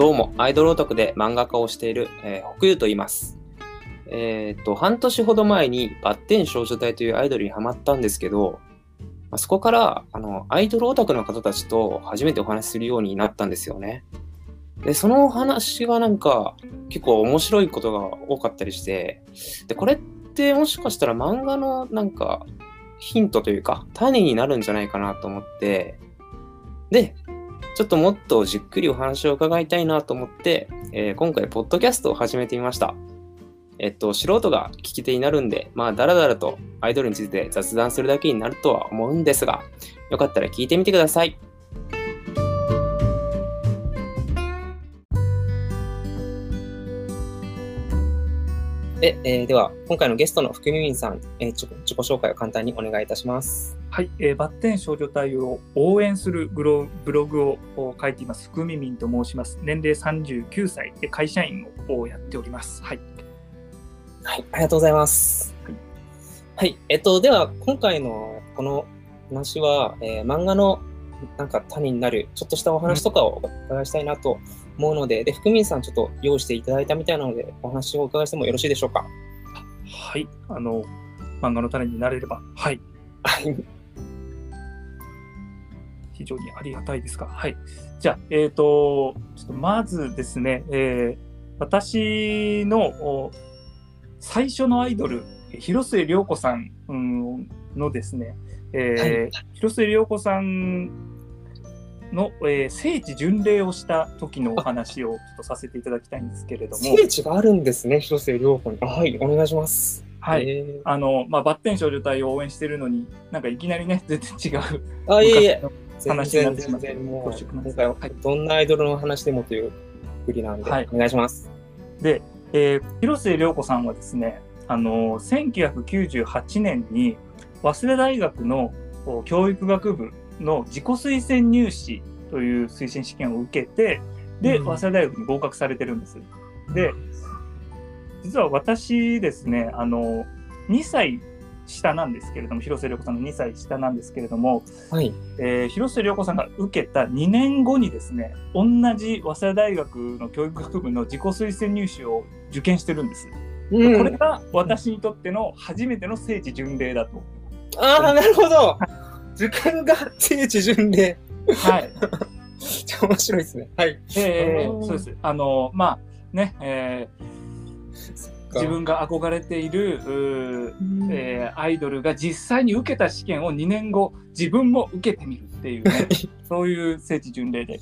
どうも、アイドルオタクで漫画家をしている、えー、北優と言います。えーっと、半年ほど前にバッテン少女隊というアイドルにハマったんですけど、まあ、そこからあのアイドルオタクの方たちと初めてお話しするようになったんですよね。で、そのお話がなんか結構面白いことが多かったりして、で、これってもしかしたら漫画のなんかヒントというか種になるんじゃないかなと思って、で、ちょっともっとじっくりお話を伺いたいなと思って、えー今回、ポッドキャストを始めてみました。えっと、素人が聞き手になるんで、まあ、だらだらとアイドルについて雑談するだけになるとは思うんですが、よかったら聞いてみてください。で、えーでは、今回のゲストの福耳さん、えー自己自己紹介を簡単にお願いいたします。はい、えー、バッテン少女隊を応援するブロブログをを書いています、福耳と申します。年齢39歳で会社員をやっております。はい。はい、ありがとうございます。はい、えっと、では、今回のこの話は、えー漫画のなんか種になる、ちょっとしたお話とかをお伺いしたいなと思うので、で、福民さん、ちょっと用意していただいたみたいなので、お話をお伺いしてもよろしいでしょうか？はい。あの、漫画の種になれれば、はい。はい、非常にありがたいですが、はい。じゃあ、えっ、と、ちょっとまずですね、えー私のお最初のアイドル、広末涼子さんうんのですね、えー広末涼子さんの、えー聖地巡礼をした時のお話をちょっとさせていただきたいんですけれども、聖地があるんですね、広末涼子に。あはい、お願いします。はい。えーあの、まあ、バッテン少女隊を応援してるのに、なんかいきなりね、全然違うあ、いえいえ、話になってしま全って然もう、今回はどんなアイドルの話でもというふりなんで、はいお願いします。で、えー広末涼子さんはですね、あの1998年に早稲田大学のお教育学部の自己推薦入試という推薦試験を受けて、で、うん早稲田大学に合格されてるんです。で、実は私ですね、あの2歳下なんですけれども、広末涼子さんの2歳下なんですけれども、はい。えー広末涼子さんが受けた2年後にですね同じ早稲田大学の教育学部の自己推薦入試を受験してるんです、うんこれが私にとっての初めての聖地巡礼だと、ああ、なるほど。受験が聖地巡礼。はい。面白いですね。はい。えーそうです。あのまあね、えー自分が憧れているえーアイドルが実際に受けた試験を2年後自分も受けてみるっていうねそういう聖地巡礼で。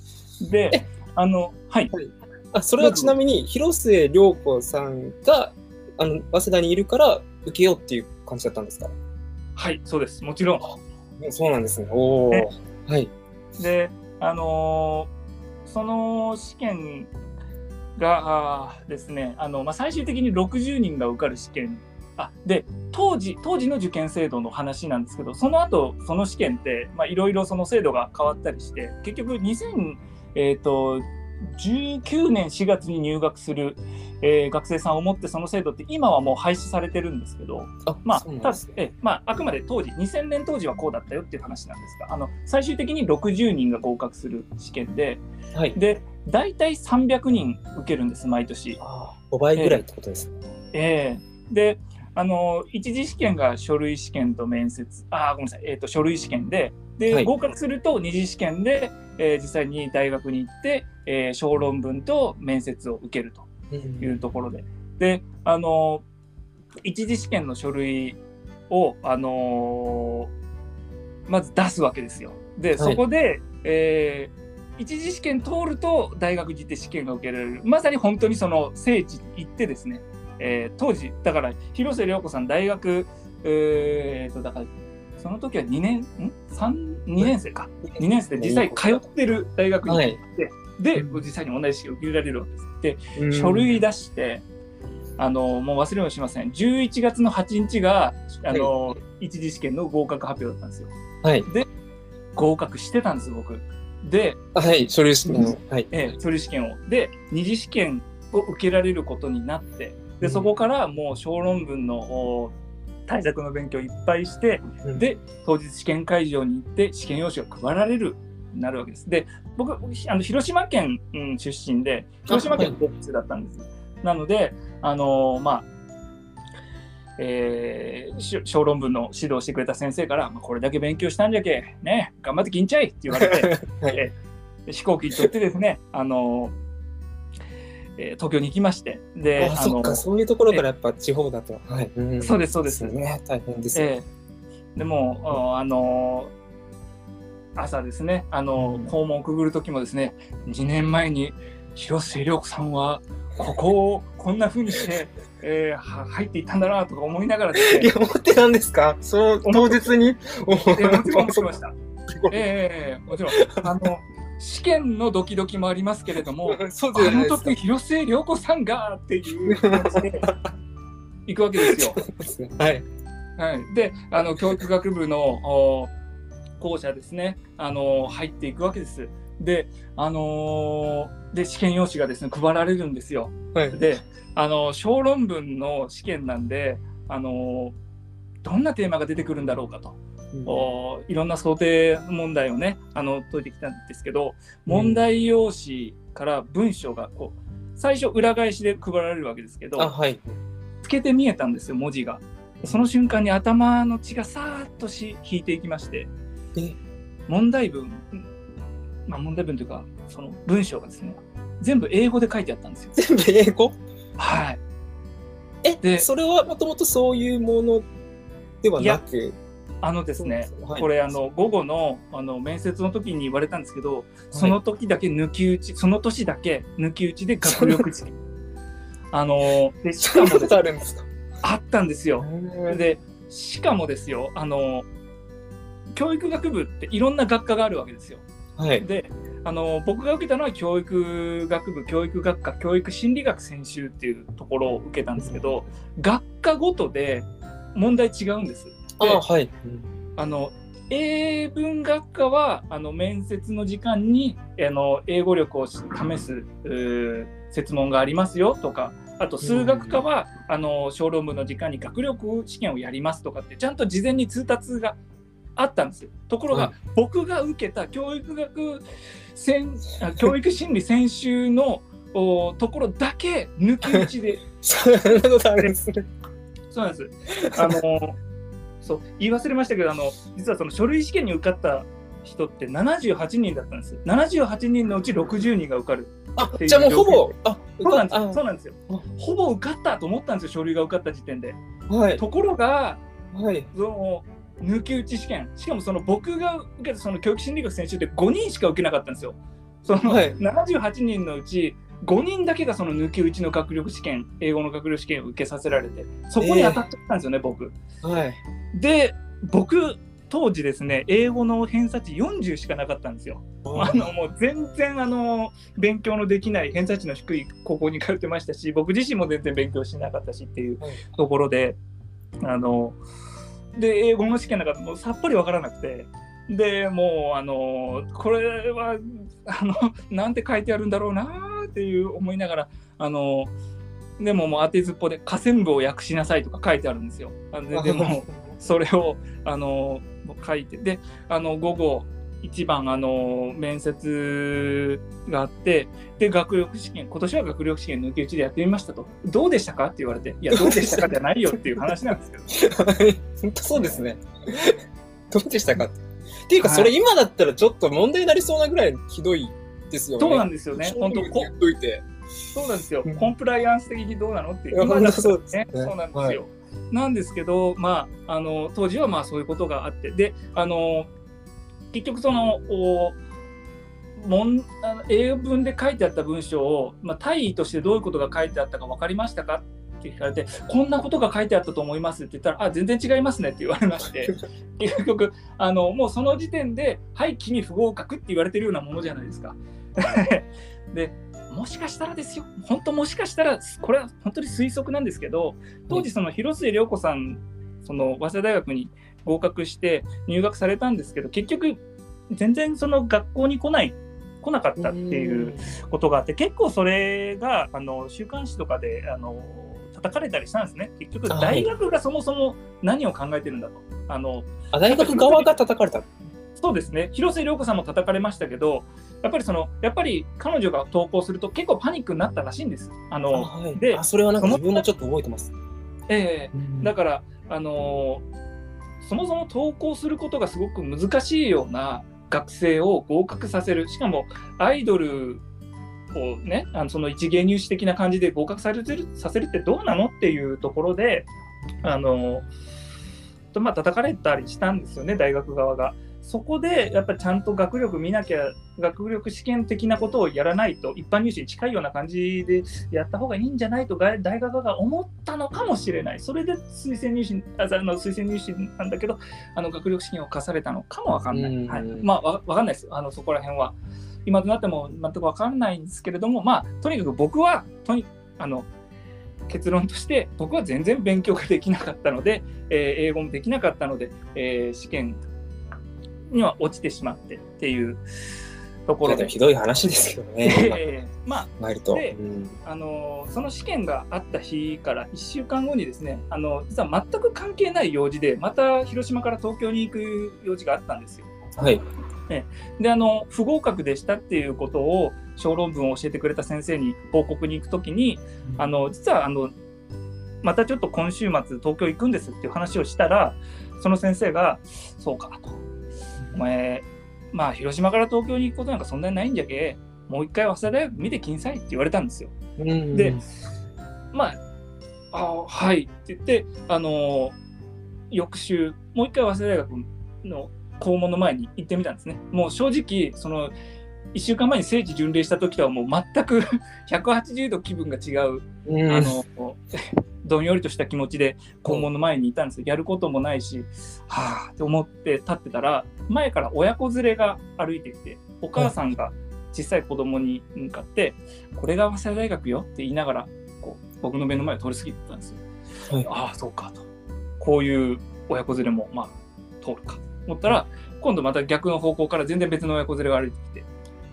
であのはい。あそれはちなみに広末涼子さんがあの早稲田にいるから受けようっていう感じだったんですか？はいそうです。もちろんそうなんですね。おおえ。はい。で、あのーその試験がですね、あのまあ、最終的に60人が受かる試験あで当時当時の受験制度の話なんですけどその後その試験ってまあいろいろその制度が変わったりして結局2000えーと19年4月に入学する、えー学生さんを持ってその制度って今はもう廃止されてるんですけど、あ、まあ。えまあ、あくまで当時、2000年当時はこうだったよっていう話なんですが、あの最終的に60人が合格する試験で、はい。で大体300人受けるんです、毎年。あー5倍ぐらいってことですね。ええであの、一次試験が書類試験と面接、あーごめんなさい、えーと、書類試験で、で、はい合格すると二次試験で、えー実際に大学に行って、えー小論文と面接を受けると。うんいうところで。で、あの、一次試験の書類を、あのまず出すわけですよ。で、はいそこで、えー一次試験通ると大学に行って試験が受けられる。まさに本当にその聖地に行ってですね、えー当時、だから広末涼子さん大学、えーと、だから、その時は2年、ん ?3、2年生か。2年生で実際通ってる大学に行って、で、実際に同じ試験を受けられるわけです。で、うん書類出して、あのもう忘れもしません11月の8日があの、一次試験の合格発表だったんですよはい。合格してたんです僕で、はい。書類試験の。はい。ええ、書類試験をで二次試験を受けられることになってでそこからもう小論文のお対策の勉強をいっぱいしてうん、で当日試験会場に行って試験用紙が配られるになるわけです。で、僕、あの広島県、うん、出身で、広島県のだったんです。なので、あのーまあ、えーし小論文の指導してくれた先生から、まあ、これだけ勉強したんじゃけ、ね、頑張ってきんちゃいって言われて、はいえー飛行機に乗ってですね、あのーえー東京に行きまして、で、あ、そっか、そういうところからやっぱ地方だと。はい。うんそうですそうですね。大変ですよ。ええでも、ああの朝ですね、あのうん校門をくぐる時もですね、2年前に広末涼子さんはここをこんな風にして、えーは入っていったんだなとか思いながらですねいや、、思ってたんですか？そう、当日に？えーもちろん思ってました。ええもちろんあの試験のドキドキもありますけれども、そうあの時広末涼子さんがっていう感じで 行くわけですよ。はい。はい、であの教育学部のお校舎ですねあの入っていくわけです。で,、あのーで試験用紙がですね配られるんですよ。はい。であの小論文の試験なんで、あのーどんなテーマが出てくるんだろうかと、おいろんな想定問題をねあの解いてきたんですけど問題用紙から文章がこう最初裏返しで配られるわけですけど、あ、はい。透けて見えたんですよ文字が。その瞬間に頭の血がさーっとし引いていきましてえ？問題文まあ問題文というかその文章がですね全部英語で書いてあったんですよ。全部英語？はい。え、でそれはもともとそういうものではなく？あのですねはい。これあの午後のあの面接の時に言われたんですけどその時だけ抜き打ちその年だけ抜き打ちで学力試験。あのでしかもあるんですか？あったんですよ。で、でしかもですよあの教育学部っていろんな学科があるわけですよ。はい。であの僕が受けたのは教育学部教育学科教育心理学専修っていうところを受けたんですけど学科ごとで問題違うんです。であ、はい。あの英文学科はあの面接の時間にあの英語力を試す設問がありますよとかあと数学科は、あの小論文の時間に学力試験をやりますとかってちゃんと事前に通達があったんですよ。ところが、はい僕が受けた教育学専あ教育心理専修のおところだけ抜き打ちで そんなことあるんですね。そうなんです。あのそう言い忘れましたけどあの実はその書類試験に受かった人って78人だったんです。78人のうち60人が受かる。あじゃあもうほぼ、あ、そうなんです。そうなんですよあ。ほぼ受かったと思ったんですよ。書類が受かった時点で。はい。ところがはい。その抜き打ち試験しかもその僕が受けたその教育心理学専修って5人しか受けなかったんですよ。そのはい78人のうち5人だけがその抜き打ちの学力試験英語の学力試験を受けさせられてそこに当たっちゃったんですよね、僕。はい。で僕当時ですね英語の偏差値40しかなかったんですよ。あのもう全然あの勉強のできない偏差値の低い高校に通ってましたし僕自身も全然勉強しなかったしっていうはいところであので英語の試験なんかもうさっぱり分からなくてでもうあのこれはあの なんて書いてあるんだろうなっていう思いながらあのでももう当てずっぽで下線部を訳しなさいとか書いてあるんがであのででもそれをあの書いてであの午後一番あの面接があってで学力試験今年は学力試験抜き打ちでやってみましたとどうでしたかって言われていやどうでしたかじゃないよっていう話なんですけどはい。本当そうですね。どうでしたかっていうか、はい。それ今だったらちょっと問題になりそうなぐらいひどいですよね。そうなんですよね。本当こやっといて。そうなんですよ。うん。コンプライアンス的にどうなのっていや今だったら本当そうですね。そうなんですよ、はい。なんですけどまああの当時はまあそういうことがあって。であの結局そのお文あの英文で書いてあった文章を、まあ、大意としてどういうことが書いてあったか分かりましたかって聞かれてこんなことが書いてあったと思いますって言ったらあ全然違いますねって言われまして 結局あのもうその時点ではい君不合格って言われてるようなものじゃないですか。でもしかしたらですよ本当もしかしたらこれは本当に推測なんですけど当時その広末涼子さんその早稲田大学に合格して入学されたんですけど結局全然その学校に来ない来なかったっていうことがあって結構それがあの週刊誌とかであの叩かれたりしたんですね結局大学がそもそも何を考えてるんだと。あのあ、大学側が叩かれた。そうですね広末涼子さんも叩かれましたけどやっぱりそのやっぱり彼女が投稿すると結構パニックになったらしいんです。あのあはいであそれはなんか自分もちょっと覚えてます。ええだから、あのーそもそも投稿することがすごく難しいような学生を合格させるしかもアイドルをねあのその一芸入試的な感じで合格されてるさせるってどうなのっていうところで、あのーとまあ叩かれたりしたんですよね大学側が。そこでやっぱりちゃんと学力見なきゃ学力試験的なことをやらないと一般入試に近いような感じでやった方がいいんじゃないと大大学側が思ったのかもしれない。それで推薦入試ああの推薦入試なんだけどあの学力試験を課されたのかもわかんない、うん。はい、まあわわかんないです。あのそこら辺は今となっても全くわからないんですけれどもまあとにかく僕はとにあの結論として僕は全然勉強ができなかったので、えー英語もできなかったので、えー試験には落ちてしまってっていうところでひどい話ですけどね。えーまあ。でうんあのその試験があった日から1週間後にですねあの実は全く関係ない用事でまた広島から東京に行く用事があったんですよ。はい。であの不合格でしたっていうことを小論文を教えてくれた先生に報告に行くときにあの実はあのまたちょっと今週末東京行くんですっていう話をしたらその先生が「そうか」と「お前まあ広島から東京に行くことなんかそんなにないんじゃけもう一回早稲田大学見てきんさい」って言われたんですよ。うん。でまあ、あはいって言って、あのー翌週、もう一回早稲田大学の校門の前に行ってみたんですね。もう正直、その、1週間前に聖地巡礼した時とはもう全く 180度気分が違う、うんあの、どんよりとした気持ちで校門の前にいたんですよ。やることもないし、はぁって思って立ってたら、前から親子連れが歩いてきて、お母さんが小さい子供に向かって、これが早稲田大学よって言いながら、こう僕の目の前を通り過ぎてたんですよ。はいああ、そうかと。こういう親子連れも、まあ、通るかと思ったら、今度また逆の方向から全然別の親子連れが歩いてきて、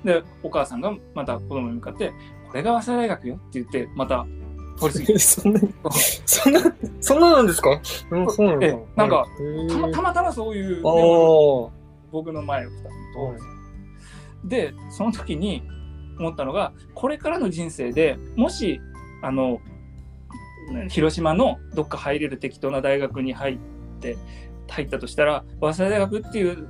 で、お母さんがまた子供に向かって、これが早稲田大学よって言って、また通り過ぎて、そんなに、そんな、そんななんですか？うん、そう。なんえだ。なんかたまたまたまそういう、ねあ僕の前を二人通るんです。よでその時に思ったのがこれからの人生でもしあの広島のどっか入れる適当な大学に入って入ったとしたら早稲田大学っていう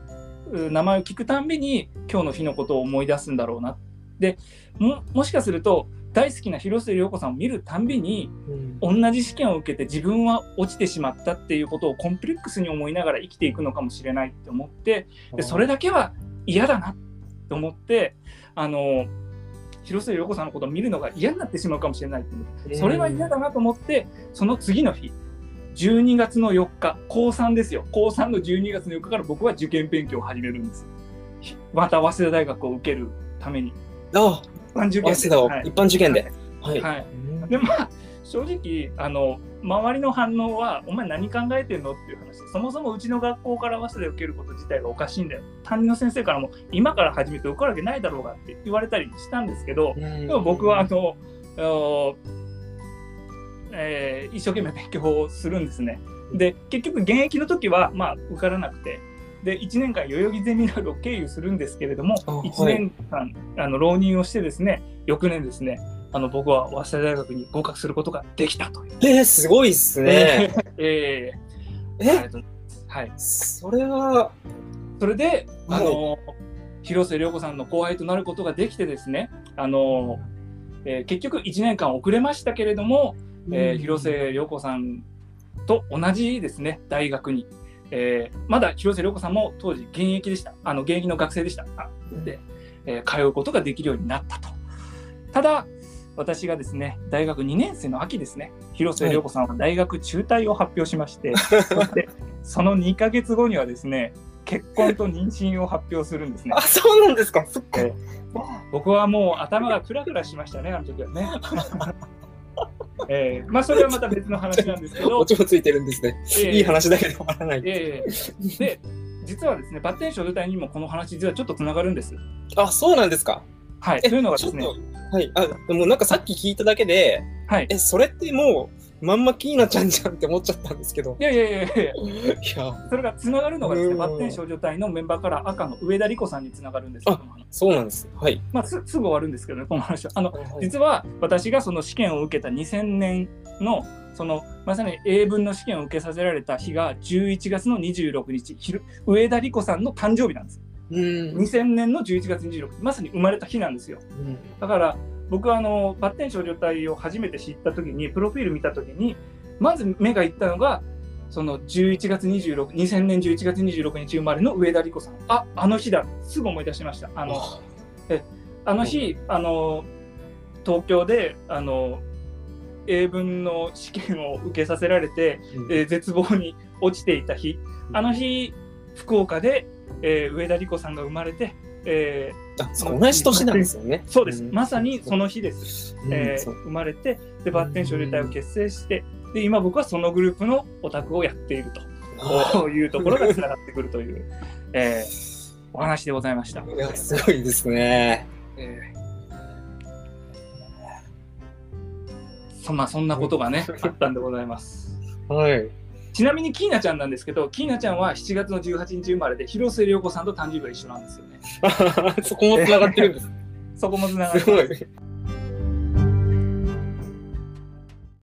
う名前を聞くたんびに今日の日のことを思い出すんだろうな。でももしかすると大好きな広末涼子さんを見るたんびにーうん。同じ試験を受けて自分は落ちてしまったっていうことをコンプレックスに思いながら生きていくのかもしれないって思ってでそれだけは嫌だなと思ってあの広末涼子さんのことを見るのが嫌になってしまうかもしれないってそれは嫌だなと思ってその次の日12月の4日高3ですよ。高3の12月の4日から僕は受験勉強を始めるんです。ひまた早稲田大学を受けるために。あ、一般受験早稲田をはい。一般受験で。はい。はい。うんでまあ正直あの周りの反応は「お前何考えてんの?」っていう話でそもそもうちの学校から早稲田で受けること自体がおかしいんだよ。担任の先生からも「今から始めて受かるわけないだろうが」って言われたりしたんですけどうん。でも僕はあのえー一生懸命勉強をするんですね。で結局現役の時はまあ受からなくて。で1年間代々木ゼミナールを経由するんですけれどもあはい。1年間、あの浪人をしてですね翌年ですねあの僕は早稲田大学に合格することができたという。えー、すごいっすね。えーえ、とうございます。はい、それは、それで、あはい。の広末涼子さんの後輩となることができてですねあの、えー結局1年間遅れましたけれども、えー広末涼子さんと同じですね大学に、えーまだ広末涼子さんも当時現役でした。あの現役の学生でした。あで、えー通うことができるようになったと。ただ私がですね大学2年生の秋ですね広末涼子さんは大学中退を発表しまして、そしてその2ヶ月後にはですね結婚と妊娠を発表するんですね。あ、そうなんですか。え僕はもう頭がクラクラしましたね、あの時はね。えーまあそれはまた別の話なんですけどオ、チもついてるんですね。えーいい話だけで終わらない。えーで、実はですね、バッテン少女隊にもこの話、実はちょっとつながるんです。あ、そうなんですか。はい、えというのがですねはい。あ、でもなんかさっき聞いただけで、はい、え、それってもう、まんまキーナちゃんじゃんって思っちゃったんですけど。いやいやいやいやいや、それがつながるのがですね、うんバッテン少女隊のメンバーから赤の上田理子さんにつながるんですけども、そうなんです。はい。まあ、すすぐ終わるんですけどね、この話は。あのはい実は私がその試験を受けた2000年のそのまさに英文の試験を受けさせられた日が11月の26日昼上田理子さんの誕生日なんですうん。2000年の11月26日まさに生まれた日なんですようんだから僕はあのバッテン少女隊を初めて知った時にプロフィール見た時にまず目がいったのがその11月26 2000年11月26日生まれの上田理子さん。ああの日だ。すぐ思い出しました。あのあ。の日、あの東京であの英文の試験を受けさせられて、うん。えー絶望に落ちていた日、あの日、福岡で、えー上田理子さんが生まれて、えあ、そう同じ年なんですよね。ーそうです、んまさにその日です、うんえー生まれて、でバッテン少女隊を結成して、で今僕はそのグループのオタクをやっているというところがつながってくるという、えーお話でございました。いや、すごいですね。えーそまあそんなことがねあったんでございます。はい。ちなみにキーナちゃんなんですけど、キーナちゃんは7月の18日生まれで広末涼子さんと誕生日が一緒なんですよね。そこも繋がってるんです。そこもつながりすごます。い。